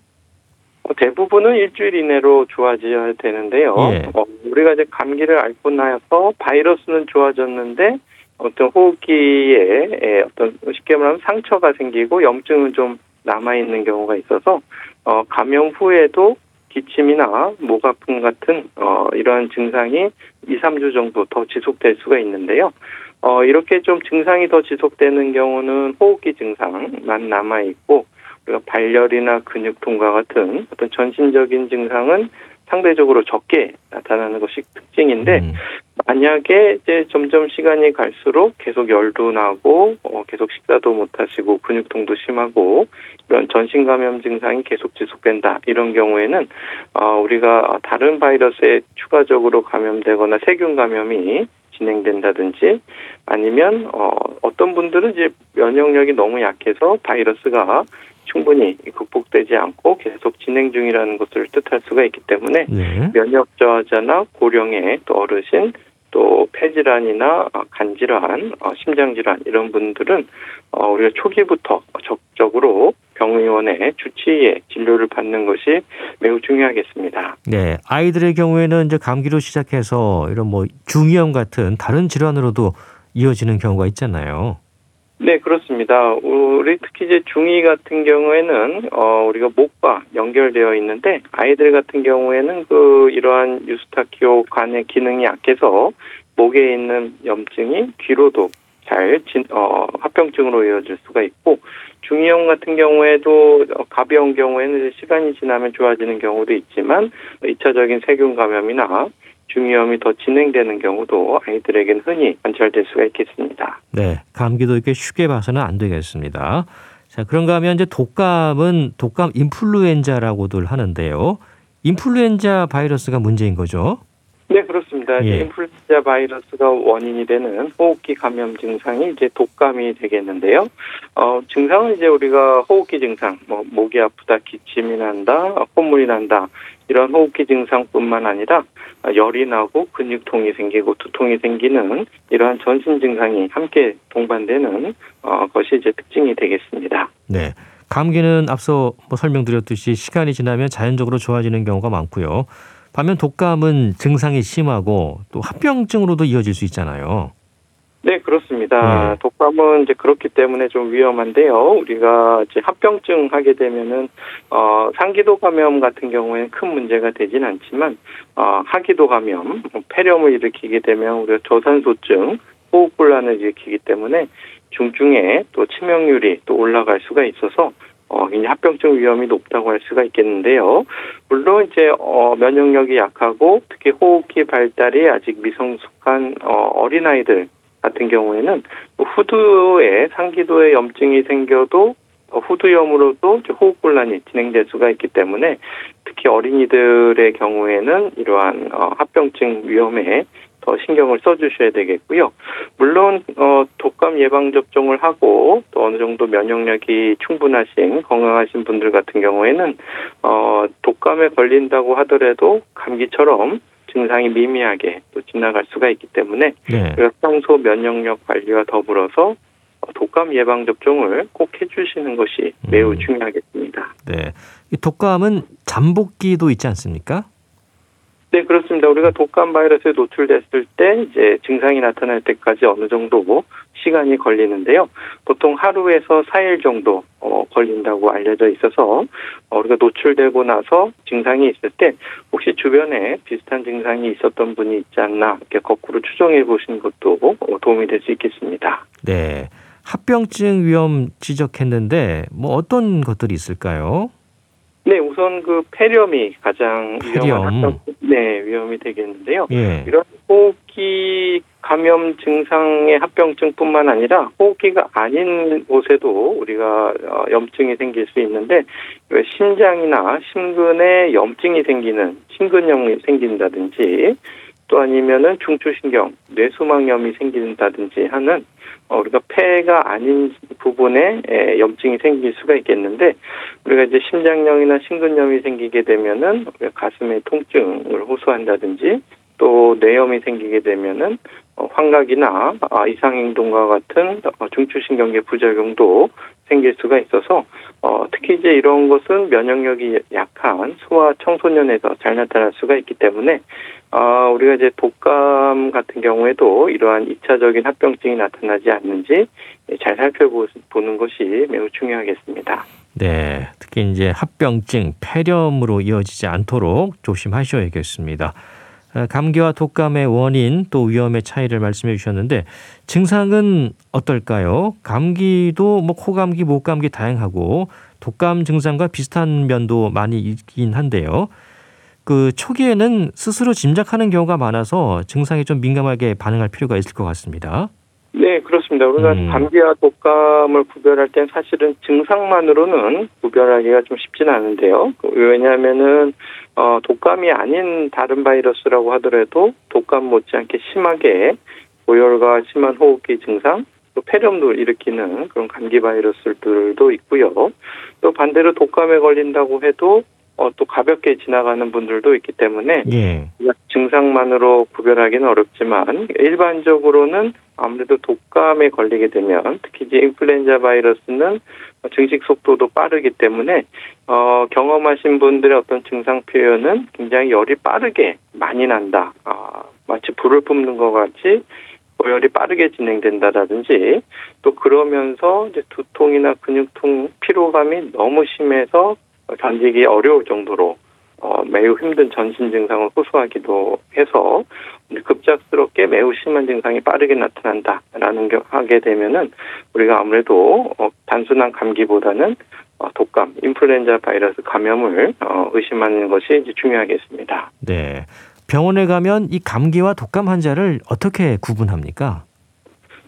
어, 대부분은 일주일 이내로 좋아져야 되는데요. 예. 어, 우리가 이제 감기를 앓고 나서 바이러스는 좋아졌는데 어떤 호흡기에 에, 어떤 쉽게 말하면 상처가 생기고 염증은 좀 남아 있는 경우가 있어서 어, 감염 후에도 기침이나 목 아픔 같은 어, 이러한 증상이 2, 3주 정도 더 지속될 수가 있는데요. 어, 이렇게 좀 증상이 더 지속되는 경우는 호흡기 증상만 남아 있고 우리가 발열이나 근육통과 같은 어떤 전신적인 증상은 상대적으로 적게 나타나는 것이 특징인데 음. 만약에 이제 점점 시간이 갈수록 계속 열도 나고 어, 계속 식사도 못 하시고 근육통도 심하고 이런 전신 감염 증상이 계속 지속된다 이런 경우에는 어, 우리가 다른 바이러스에 추가적으로 감염되거나 세균 감염이 진행된다든지 아니면 어, 어떤 분들은 이제 면역력이 너무 약해서 바이러스가 충분히 극복되지 않고 계속 진행 중이라는 것을 뜻할 수가 있기 때문에 네. 면역 저하자나 고령의 또 어르신 또 폐질환이나 어, 간질환, 어, 심장질환 이런 분들은 어, 우리가 초기부터 적극적으로 병의원의 주치의의 진료를 받는 것이 매우 중요하겠습니다. 네. 아이들의 경우에는 이제 감기로 시작해서 이런 뭐 중이염 같은 다른 질환으로도 이어지는 경우가 있잖아요. 네, 그렇습니다. 우리 특히 이제 중2 같은 경우에는 어 우리가 목과 연결되어 있는데 아이들 같은 경우에는 그 이러한 유스타키오 간의 기능이 약해서 목에 있는 염증이 귀로도 잘 진, 어, 합병증으로 이어질 수가 있고 중이염 같은 경우에도 어, 가벼운 경우에는 시간이 지나면 좋아지는 경우도 있지만 2차적인 세균 감염이나 중이염이 더 진행되는 경우도 아이들에게는 흔히 관찰될 수가 있겠습니다. 네. 감기도 이렇게 쉽게 봐서는 안 되겠습니다. 자, 그런가 하면 이제 독감은 독감 인플루엔자라고들 하는데요. 인플루엔자 바이러스가 문제인 거죠? 네, 그렇습니다. 예. 인플루엔자 바이러스가 원인이 되는 호흡기 감염 증상이 이제 독감이 되겠는데요. 어, 증상은 이제 우리가 호흡기 증상, 뭐 목이 아프다, 기침이 난다, 콧물이 난다 이런 호흡기 증상뿐만 아니라 열이 나고 근육통이 생기고 두통이 생기는 이러한 전신 증상이 함께 동반되는 어, 것이 이제 특징이 되겠습니다. 네. 감기는 앞서 뭐 설명드렸듯이 시간이 지나면 자연적으로 좋아지는 경우가 많고요. 반면 독감은 증상이 심하고 또 합병증으로도 이어질 수 있잖아요. 네, 그렇습니다. 네. 독감은 이제 그렇기 때문에 좀 위험한데요. 우리가 이제 합병증 하게 되면은 어 상기도 감염 같은 경우에는 큰 문제가 되진 않지만 어 하기도 감염, 뭐 폐렴을 일으키게 되면 우리가 저산소증, 호흡곤란을 일으키기 때문에 중증에 또 치명률이 또 올라갈 수가 있어서 어, 굉장히 합병증 위험이 높다고 할 수가 있겠는데요. 물론 이제 어, 면역력이 약하고 특히 호흡기 발달이 아직 미성숙한 어, 어린아이들 같은 경우에는 후두에 상기도에 염증이 생겨도 어, 후두염으로도 호흡곤란이 진행될 수가 있기 때문에 특히 어린이들의 경우에는 이러한 어, 합병증 위험에 더 신경을 써주셔야 되겠고요. 물론 어, 독감 예방 접종을 하고 또 어느 정도 면역력이 충분하신 건강하신 분들 같은 경우에는 어, 독감에 걸린다고 하더라도 감기처럼 증상이 미미하게 또 지나갈 수가 있기 때문에 네. 평소 면역력 관리와 더불어서 어, 독감 예방 접종을 꼭 해주시는 것이 매우 음. 중요하겠습니다. 네. 이 독감은 잠복기도 있지 않습니까? 네, 그렇습니다. 우리가 독감 바이러스에 노출됐을 때 이제 증상이 나타날 때까지 어느 정도 시간이 걸리는데요. 보통 하루에서 4일 정도 어, 걸린다고 알려져 있어서 어, 우리가 노출되고 나서 증상이 있을 때 혹시 주변에 비슷한 증상이 있었던 분이 있지 않나 이렇게 거꾸로 추정해 보시는 것도 어, 도움이 될 수 있겠습니다. 네, 우선 그 폐렴이 가장 폐렴. 위험한 합병, 네, 위험이 되겠는데요. 예. 이런 호흡기 감염 증상의 합병증뿐만 아니라 호흡기가 아닌 곳에도 우리가 어, 염증이 생길 수 있는데 왜 심장이나 심근에 염증이 생기는 심근염이 생긴다든지 또 아니면은 중추신경, 뇌수막염이 생긴다든지 하는 어, 우리가 폐가 아닌 부분에 에, 염증이 생길 수가 있겠는데 우리가 이제 심장염이나 심근염이 생기게 되면은 가슴에 통증을 호소한다든지 또 뇌염이 생기게 되면은 어, 환각이나 아, 이상행동과 같은 어, 중추신경계 부작용도 생길 수가 있어서 어, 특히 이제 이런 것은 면역력이 약한 소아 청소년에서 잘 나타날 수가 있기 때문에 어, 우리가 이제 독감 같은 경우에도 이러한 이차적인 합병증이 나타나지 않는지 잘 살펴보는 것이 매우 중요하겠습니다. 네. 특히 이제 합병증, 폐렴으로 이어지지 않도록 조심하셔야겠습니다. 아, 감기와 독감의 원인 또 위험의 차이를 말씀해 주셨는데 증상은 어떨까요? 감기도 뭐 코감기, 목감기 다양하고 독감 증상과 비슷한 면도 많이 있긴 한데요. 그 초기에는 스스로 짐작하는 경우가 많아서 증상에 좀 민감하게 반응할 필요가 있을 것 같습니다. 네, 그렇습니다. 우리가 음. 감기와 독감을 구별할 땐 사실은 증상만으로는 구별하기가 좀 쉽지는 않은데요. 왜냐하면은 어, 독감이 아닌 다른 바이러스라고 하더라도 독감 못지않게 심하게 고열과 심한 호흡기 증상, 또 폐렴도 일으키는 그런 감기 바이러스들도 있고요. 또 반대로 독감에 걸린다고 해도 어, 또 가볍게 지나가는 분들도 있기 때문에 예. 증상만으로 구별하기는 어렵지만 일반적으로는 아무래도 독감에 걸리게 되면 특히 이제 인플루엔자 바이러스는 증식 속도도 빠르기 때문에 어, 경험하신 분들의 어떤 증상 표현은 굉장히 열이 빠르게 많이 난다. 아, 마치 불을 뿜는 것 같이 고열이 빠르게 진행된다라든지 또 그러면서 이제 두통이나 근육통, 피로감이 너무 심해서 견디기 어려울 정도로 어, 매우 힘든 전신 증상을 호소하기도 해서 급작스럽게 매우 심한 증상이 빠르게 나타난다라는 게 하게 되면은 우리가 아무래도 어, 단순한 감기보다는 어, 독감, 인플루엔자 바이러스 감염을 어, 의심하는 것이 이제 중요하겠습니다. 네. 병원에 가면 이 감기와 독감 환자를 어떻게 구분합니까?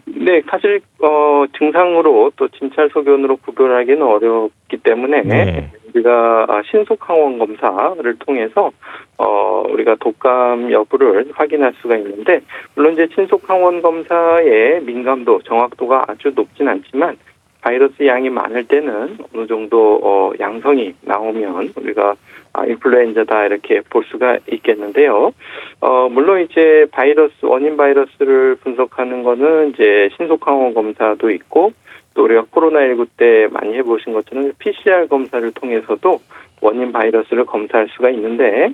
네, 사실 어, 증상으로 또 진찰 소견으로 구별하기는 어렵기 때문에 네. 우리가 아, 신속 항원 검사를 통해서 어, 우리가 독감 여부를 확인할 수가 있는데 물론 이제 신속 항원 검사의 민감도, 정확도가 아주 높진 않지만 바이러스 양이 많을 때는 어느 정도 어, 양성이 나오면 우리가 아, 인플루엔자다 이렇게 볼 수가 있겠는데요. 어, 물론 이제 바이러스, 원인 바이러스를 분석하는 거는 이제 신속항원 검사도 있고 또 우리가 코로나19 때 많이 해보신 것처럼 PCR 검사를 통해서도 원인 바이러스를 검사할 수가 있는데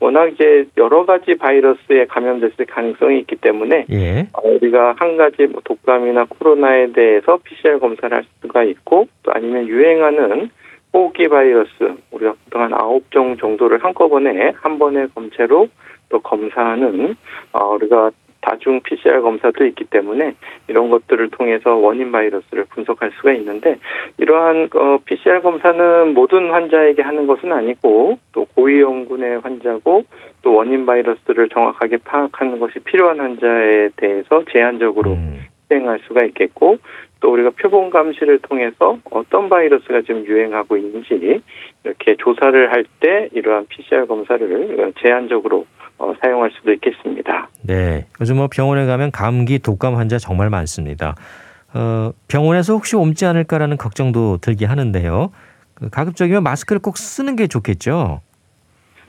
워낙 이제 여러 가지 바이러스에 감염됐을 가능성이 있기 때문에 예. 어, 우리가 한 가지 뭐 독감이나 코로나에 대해서 PCR 검사를 할 수가 있고 또 아니면 유행하는 호흡기 바이러스 우리가 보통 한 아홉 종 정도를 한꺼번에 한 번의 검체로 또 검사하는 어, 우리가 다중 PCR 검사도 있기 때문에 이런 것들을 통해서 원인 바이러스를 분석할 수가 있는데 이러한 어, PCR 검사는 모든 환자에게 하는 것은 아니고 또 고위험군의 환자고 또 원인 바이러스를 정확하게 파악하는 것이 필요한 환자에 대해서 제한적으로 음. 시행할 수가 있겠고 또 우리가 표본 감시를 통해서 어떤 바이러스가 지금 유행하고 있는지 이렇게 조사를 할 때 이러한 PCR 검사를 제한적으로 어, 사용할 수도 있겠습니다. 네. 요즘 뭐 병원에 가면 감기, 독감 환자 정말 많습니다. 어, 병원에서 혹시 옮지 않을까라는 걱정도 들게 하는데요. 그 가급적이면 마스크를 꼭 쓰는 게 좋겠죠.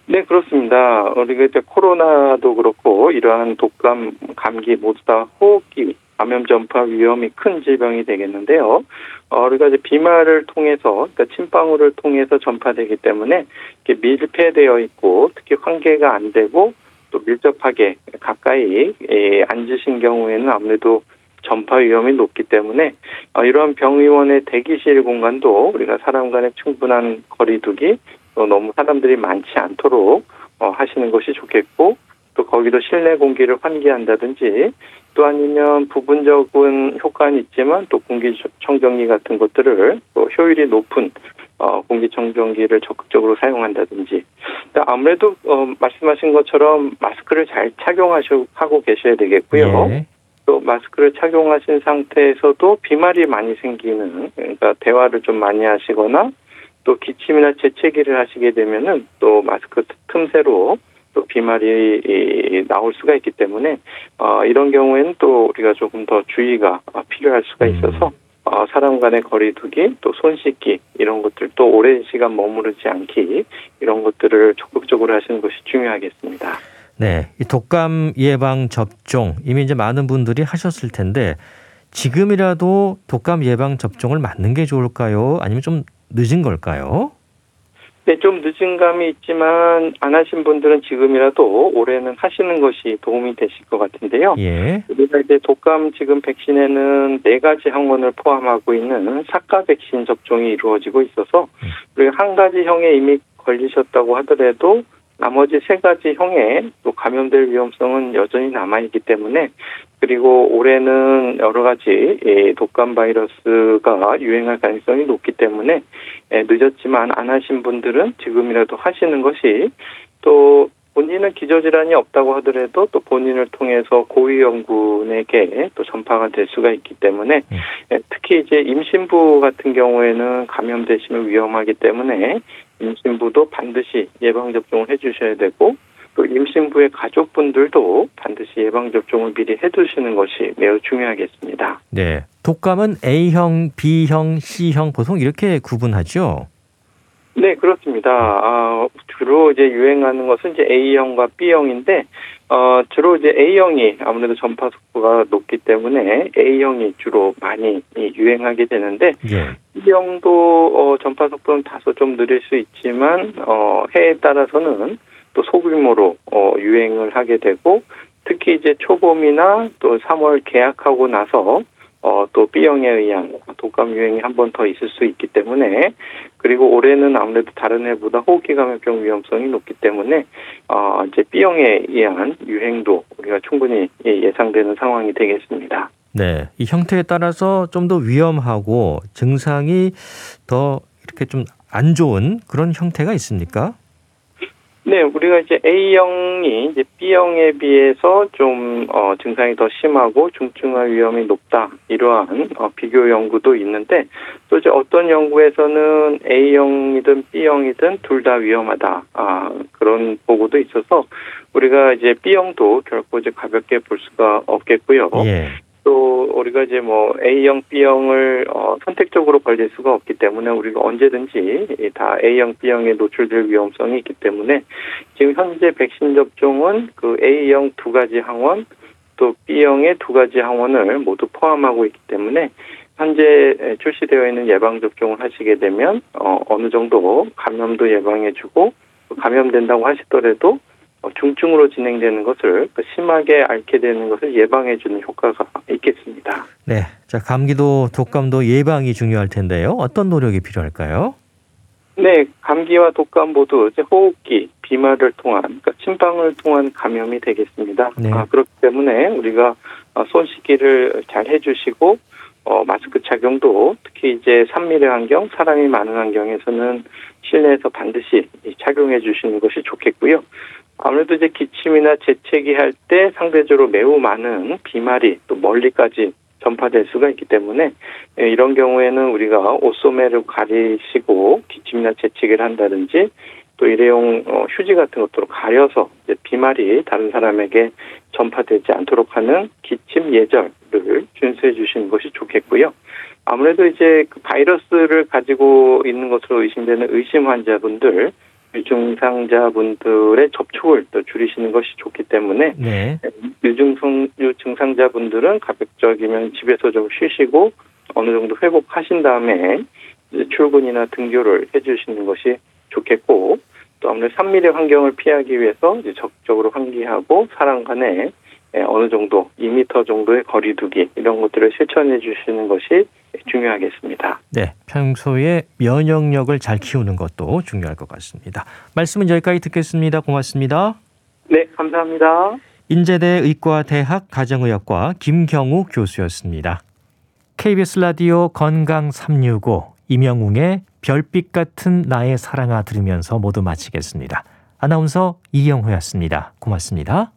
네, 그렇습니다. 우리가 이제 코로나도 그렇고 이러한 독감, 감기 모두 다 호흡기 감염 전파 위험이 큰 질병이 되겠는데요. 어, 우리가 이제 비말을 통해서, 그러니까 침방울을 통해서 전파되기 때문에 이렇게 밀폐되어 있고 특히 환기가 안 되고 또 밀접하게 가까이 예, 앉으신 경우에는 아무래도 전파 위험이 높기 때문에 어, 이러한 병의원의 대기실 공간도 우리가 사람 간의 충분한 거리두기 또 너무 사람들이 많지 않도록 어, 하시는 것이 좋겠고 또 거기도 실내 공기를 환기한다든지 또 아니면 부분적인 효과는 있지만 또 공기청정기 같은 것들을 또 효율이 높은 어, 공기청정기를 적극적으로 사용한다든지 아무래도 어, 말씀하신 것처럼 마스크를 잘 착용하고 계셔야 되겠고요. 예. 또 마스크를 착용하신 상태에서도 비말이 많이 생기는 그러니까 대화를 좀 많이 하시거나 또 기침이나 재채기를 하시게 되면은 또 마스크 틈새로 또 비말이 이, 나올 수가 있기 때문에 어, 이런 경우에는 또 우리가 조금 더 주의가 필요할 수가 있어서 어, 사람 간의 거리두기 또 손 씻기 이런 것들 또 오랜 시간 머무르지 않기 이런 것들을 적극적으로 하시는 것이 중요하겠습니다. 네, 이 독감 예방 접종 이미 이제 많은 분들이 하셨을 텐데 지금이라도 독감 예방 접종을 맞는 게 좋을까요? 아니면 좀 늦은 걸까요? 네, 좀 늦은 감이 있지만 안 하신 분들은 지금이라도 올해는 하시는 것이 도움이 되실 것 같은데요. 예. 우리가 이제 독감 지금 백신에는 네 가지 항원을 포함하고 있는 사가 백신 접종이 이루어지고 있어서 우리가 한 가지 형에 이미 걸리셨다고 하더라도 나머지 세 가지 형에 또 감염될 위험성은 여전히 남아있기 때문에 그리고 올해는 여러 가지 독감 바이러스가 유행할 가능성이 높기 때문에 늦었지만 안 하신 분들은 지금이라도 하시는 것이 또 본인은 기저질환이 없다고 하더라도 또 본인을 통해서 고위험군에게 또 전파가 될 수가 있기 때문에 특히 이제 임신부 같은 경우에는 감염되시면 위험하기 때문에 임신부도 반드시 예방접종을 해주셔야 되고 또 임신부의 가족분들도 반드시 예방접종을 미리 해두시는 것이 매우 중요하겠습니다. 네. 독감은 A형, B형, C형 보통 이렇게 구분하죠? 네, 그렇습니다. 아, 주로 이제 유행하는 것은 이제 A형과 B형인데, 어, 주로 이제 A형이 아무래도 전파 속도가 높기 때문에 A형이 주로 많이 유행하게 되는데, 예. B형도 어, 전파 속도는 다소 좀 느릴 수 있지만, 어, 해에 따라서는 또 소규모로 어, 유행을 하게 되고, 특히 이제 초봄이나 또 3월 개학하고 나서 어, 또 B형에 의한 독감 유행이 한 번 더 있을 수 있기 때문에 그리고 올해는 아무래도 다른 해보다 호흡기 감염병 위험성이 높기 때문에 어, 이제 B형에 의한 유행도 우리가 충분히 예상되는 상황이 되겠습니다. 네. 이 형태에 따라서 좀 더 위험하고 증상이 더 이렇게 좀 안 좋은 그런 형태가 있습니까? 네, 우리가 이제 A형이 이제 B형에 비해서 좀 어, 증상이 더 심하고 중증화 위험이 높다 이러한 어, 비교 연구도 있는데 또 이제 어떤 연구에서는 A형이든 B형이든 둘 다 위험하다 아, 그런 보고도 있어서 우리가 이제 B형도 결코 이제 가볍게 볼 수가 없겠고요. 예. 또 우리가 이제 뭐 A형, B형을 어, 선택적으로 걸릴 수가 없기 때문에 우리가 언제든지 다 A형, B형에 노출될 위험성이 있기 때문에 지금 현재 백신 접종은 그 A형 두 가지 항원 또 B형의 두 가지 항원을 모두 포함하고 있기 때문에 현재 출시되어 있는 예방 접종을 하시게 되면 어, 어느 정도 감염도 예방해주고 감염된다고 하시더라도 어, 중증으로 진행되는 것을 그 심하게 앓게 되는 것을 예방해 주는 효과가 있겠습니다. 네. 자, 감기도 독감도 예방이 중요할 텐데요. 어떤 노력이 필요할까요? 네, 감기와 독감 모두 이제 호흡기, 비말을 통한, 그러니까 침방을 통한 감염이 되겠습니다. 네. 아, 그렇기 때문에 우리가 어, 손 씻기를 잘 해주시고, 어, 마스크 착용도 특히 이제 3미래 환경, 사람이 많은 환경에서는 실내에서 반드시 착용해 주시는 것이 좋겠고요. 아무래도 이제 기침이나 재채기 할 때 상대적으로 매우 많은 비말이 또 멀리까지 전파될 수가 있기 때문에 예, 이런 경우에는 우리가 옷소매를 가리시고 기침이나 재채기를 한다든지 또 일회용 어, 휴지 같은 것들로 가려서 비말이 다른 사람에게 전파되지 않도록 하는 기침 예절을 준수해 주시는 것이 좋겠고요. 아무래도 이제 그 바이러스를 가지고 있는 것으로 의심되는 의심 환자분들 유증상자분들의 접촉을 또 줄이시는 것이 좋기 때문에 네. 유증상 유증상자분들은 가급적이면 집에서 좀 쉬시고 어느 정도 회복하신 다음에 출근이나 등교를 해주시는 것이 좋겠고 또 아무래도 3미래 환경을 피하기 위해서 이제 적극적으로 환기하고 사람 간에 어느 정도 2미터 정도의 거리두기 이런 것들을 실천해 주시는 것이 중요하겠습니다. 네, 평소에 면역력을 잘 키우는 것도 중요할 것 같습니다. 말씀은 여기까지 듣겠습니다. 고맙습니다. 네, 감사합니다. 인제대 의과대학 가정의학과 김경우 교수였습니다. KBS 라디오 건강 365 임영웅의 별빛 같은 나의 사랑아 들으면서 모두 마치겠습니다. 아나운서 이영호였습니다. 고맙습니다.